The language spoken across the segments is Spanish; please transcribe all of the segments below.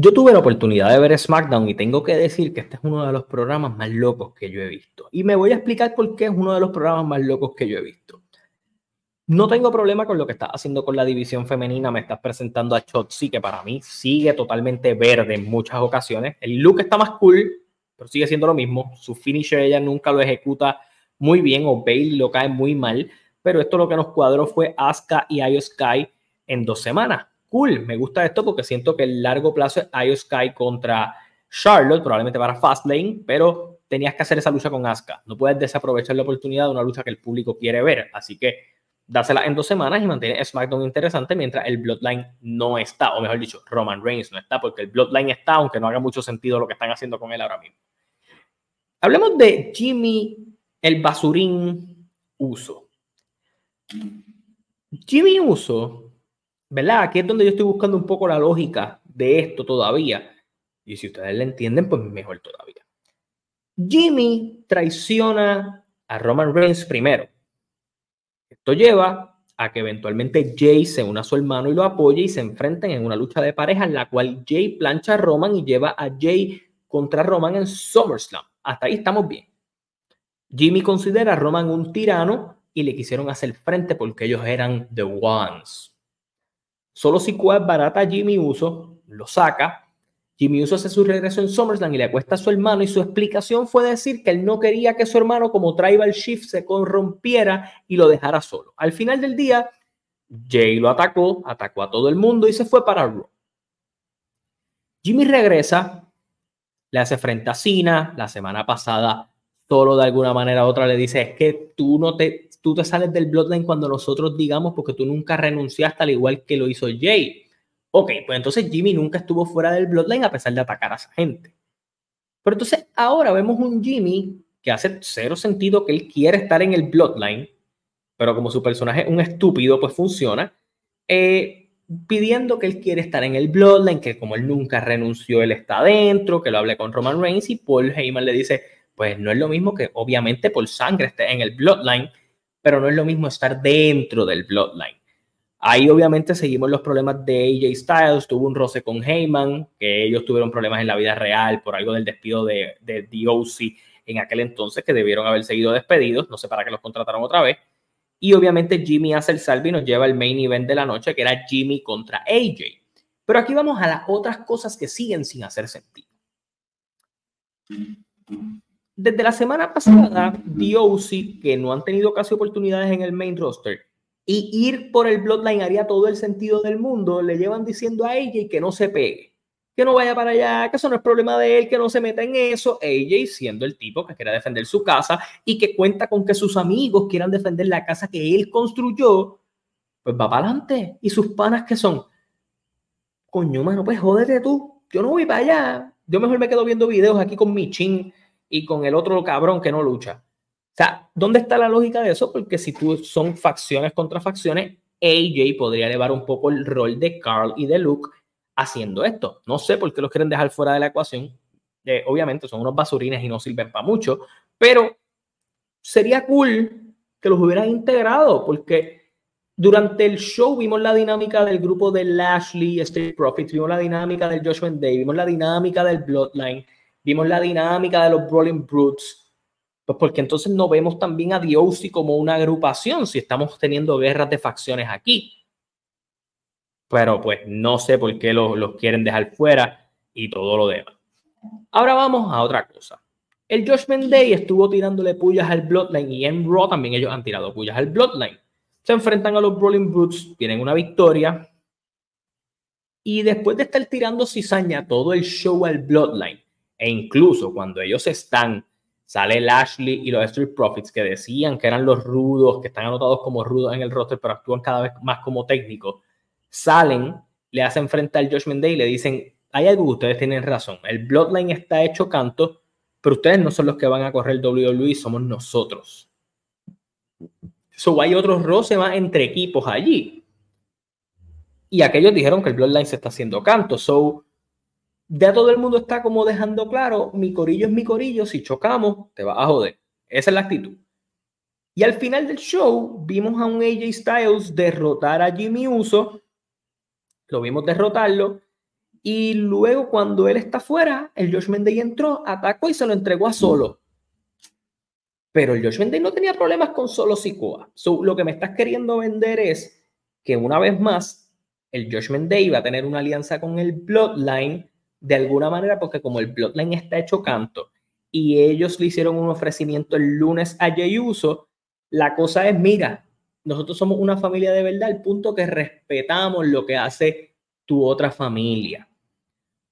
Yo tuve la oportunidad de ver SmackDown y tengo que decir que este es uno de los programas más locos que yo he visto. Y me voy a explicar por qué es uno de los programas más locos que yo he visto. No tengo problema con lo que estás haciendo con la división femenina. Me estás presentando a Chotzi, que para mí sigue totalmente verde en muchas ocasiones. El look está más cool, pero sigue siendo lo mismo. Su finisher ella nunca lo ejecuta muy bien o Bailey lo cae muy mal. Pero esto lo que nos cuadró fue Asuka y Io Sky en dos semanas cool, me gusta esto porque siento que el largo plazo es Io Sky contra Charlotte, probablemente para Fastlane, pero tenías que hacer esa lucha con Asuka. No puedes desaprovechar la oportunidad de una lucha que el público quiere ver. Así que dásela en dos semanas y mantienes SmackDown interesante mientras el Bloodline no está, o mejor dicho, Roman Reigns no está, porque el Bloodline está, aunque no haga mucho sentido lo que están haciendo con él ahora mismo. Hablemos de Jimmy, el basurín Uso. Jimmy Uso ¿verdad? Aquí es donde yo estoy buscando un poco la lógica de esto todavía. Y si ustedes la entienden, pues mejor todavía. Jimmy traiciona a Roman Reigns primero. Esto lleva a que eventualmente Jay se una a su hermano y lo apoye y se enfrenten en una lucha de pareja en la cual Jay plancha a Roman y lleva a Jay contra Roman en SummerSlam. Hasta ahí estamos bien. Jimmy considera a Roman un tirano y le quisieron hacer frente porque ellos eran The Ones. Solo si es barata Jimmy Uso, lo saca. Jimmy Uso hace su regreso en SummerSlam y le acuesta a su hermano y su explicación fue decir que él no quería que su hermano como Tribal Shift se corrompiera y lo dejara solo. Al final del día, Jay lo atacó, atacó a todo el mundo y se fue para Raw. Jimmy regresa, le hace frente a Cena. La semana pasada, solo de alguna manera u otra le dice, es que tú no te, tú te sales del Bloodline cuando nosotros digamos porque tú nunca renunciaste al igual que lo hizo Jay. Ok, pues entonces Jimmy nunca estuvo fuera del Bloodline a pesar de atacar a esa gente. Pero entonces ahora vemos un Jimmy que hace cero sentido que él quiere estar en el Bloodline, pero como su personaje es un estúpido, pues funciona, eh, pidiendo que él quiere estar en el Bloodline, que como él nunca renunció, él está adentro, que lo hable con Roman Reigns y Paul Heyman le dice, pues no es lo mismo que obviamente por sangre esté en el Bloodline, pero no es lo mismo estar dentro del Bloodline. Ahí obviamente seguimos los problemas de AJ Styles, tuvo un roce con Heyman, que ellos tuvieron problemas en la vida real por algo del despido de, de DOC en aquel entonces, que debieron haber seguido despedidos, no sé para qué los contrataron otra vez. Y obviamente Jimmy hace el salve y nos lleva el main event de la noche, que era Jimmy contra AJ. Pero aquí vamos a las otras cosas que siguen sin hacer sentido desde la semana pasada, DOC, que no han tenido casi oportunidades en el main roster, y ir por el Bloodline haría todo el sentido del mundo, le llevan diciendo a AJ que no se pegue, que no vaya para allá, que eso no es problema de él, que no se meta en eso. AJ siendo el tipo que quiere defender su casa y que cuenta con que sus amigos quieran defender la casa que él construyó, pues va para adelante. ¿Y sus panas que son? Coño, mano, pues jódete tú. Yo no voy para allá. Yo mejor me quedo viendo videos aquí con mi chin y con el otro cabrón que no lucha. O sea, ¿dónde está la lógica de eso? Porque si tú son facciones contra facciones, AJ podría elevar un poco el rol de Carl y de Luke haciendo esto. No sé por qué los quieren dejar fuera de la ecuación. Eh, obviamente son unos basurines y no sirven para mucho, pero sería cool que los hubieran integrado porque durante el show vimos la dinámica del grupo de Lashley, Street Profits, vimos la dinámica del Joshua Day, vimos la dinámica del Bloodline vimos la dinámica de los Brawling Brutes, pues porque entonces no vemos también a DOC como una agrupación si estamos teniendo guerras de facciones aquí. Pero pues no sé por qué los, quieren dejar fuera y todo lo demás. Ahora vamos a otra cosa. El Judgment Day estuvo tirándole pullas al Bloodline y en Raw también ellos han tirado pullas al Bloodline. Se enfrentan a los Brawling Brutes, tienen una victoria. Y después de estar tirando cizaña todo el show al Bloodline, e incluso cuando ellos están, sale Lashley y los Street Profits que decían que eran los rudos, que están anotados como rudos en el roster, pero actúan cada vez más como técnicos, salen, le hacen frente al Judgment Day y le dicen, hay algo ustedes tienen razón, el Bloodline está hecho canto, pero ustedes no son los que van a correr el WWE, somos nosotros. So hay otros roce más entre equipos allí. Y aquellos dijeron que el Bloodline se está haciendo canto. So, ya todo el mundo está como dejando claro, mi corillo es mi corillo, si chocamos, te vas a joder. Esa es la actitud. Y al final del show vimos a un AJ Styles derrotar a Jimmy Uso, lo vimos derrotarlo, Y luego cuando él está fuera, el Judgment Day entró, atacó y se lo entregó a Solo. Pero el Judgment Day no tenía problemas con Solo Sikoa. So, lo que me estás queriendo vender es que una vez más el Judgment Day va a tener una alianza con el Bloodline de alguna manera porque como el Bloodline está hecho canto y ellos le hicieron un ofrecimiento el lunes a Jey Uso, la cosa es, mira, nosotros somos una familia de verdad, al punto que respetamos lo que hace tu otra familia.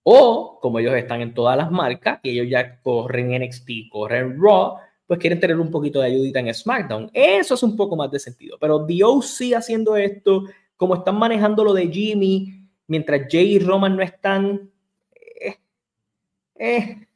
O, como ellos están en todas las marcas y ellos ya corren en NXT, corren Raw, pues quieren tener un poquito de ayudita en SmackDown. Eso es un poco más de sentido. Pero DOC haciendo esto, como están manejando lo de Jimmy, mientras Jay y Roman no están, eh,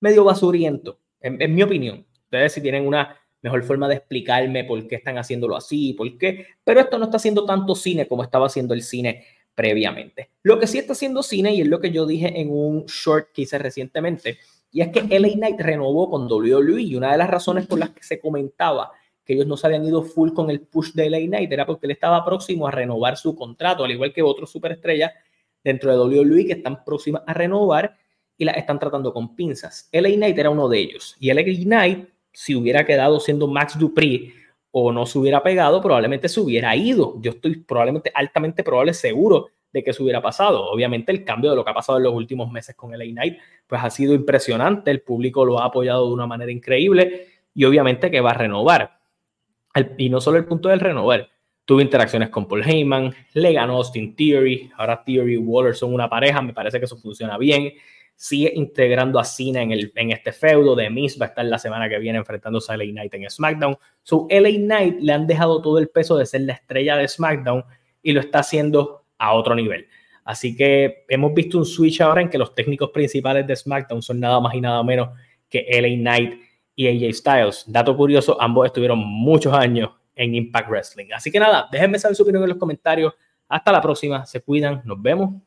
medio basuriento, en, mi opinión. Ustedes si tienen una mejor forma de explicarme por qué están haciéndolo así, por qué, pero esto no está haciendo tanto cine como estaba haciendo el cine previamente. Lo que sí está haciendo cine, y es lo que yo dije en un short que hice recientemente, y es que LA Knight renovó con WWE, y una de las razones por las que se comentaba que ellos no se habían ido full con el push de LA Knight era porque él estaba próximo a renovar su contrato, al igual que otros superestrellas dentro de WWE que están próximas a renovar y la están tratando con pinzas. LA Knight era uno de ellos, y LA Knight si hubiera quedado siendo Max Dupri o no se hubiera pegado, probablemente se hubiera ido. Yo estoy probablemente altamente probable, seguro de que se hubiera pasado. Obviamente el cambio de lo que ha pasado en los últimos meses con el A-Night, pues ha sido impresionante. El público lo ha apoyado de una manera increíble y obviamente que va a renovar. y no solo el punto del renovar. Tuve interacciones con Paul Heyman, le ganó Austin Theory, ahora Theory y Waller son una pareja, me parece que eso funciona bien sigue integrando a Cena en, el, en este feudo. De Miz va a estar la semana que viene enfrentándose a LA Knight en SmackDown. Su LA Knight le han dejado todo el peso de ser la estrella de SmackDown y lo está haciendo a otro nivel. Así que hemos visto un switch ahora en que los técnicos principales de SmackDown son nada más y nada menos que LA Knight y AJ Styles. Dato curioso, ambos estuvieron muchos años en Impact Wrestling. Así que nada, déjenme saber su opinión en los comentarios. Hasta la próxima, se cuidan, nos vemos.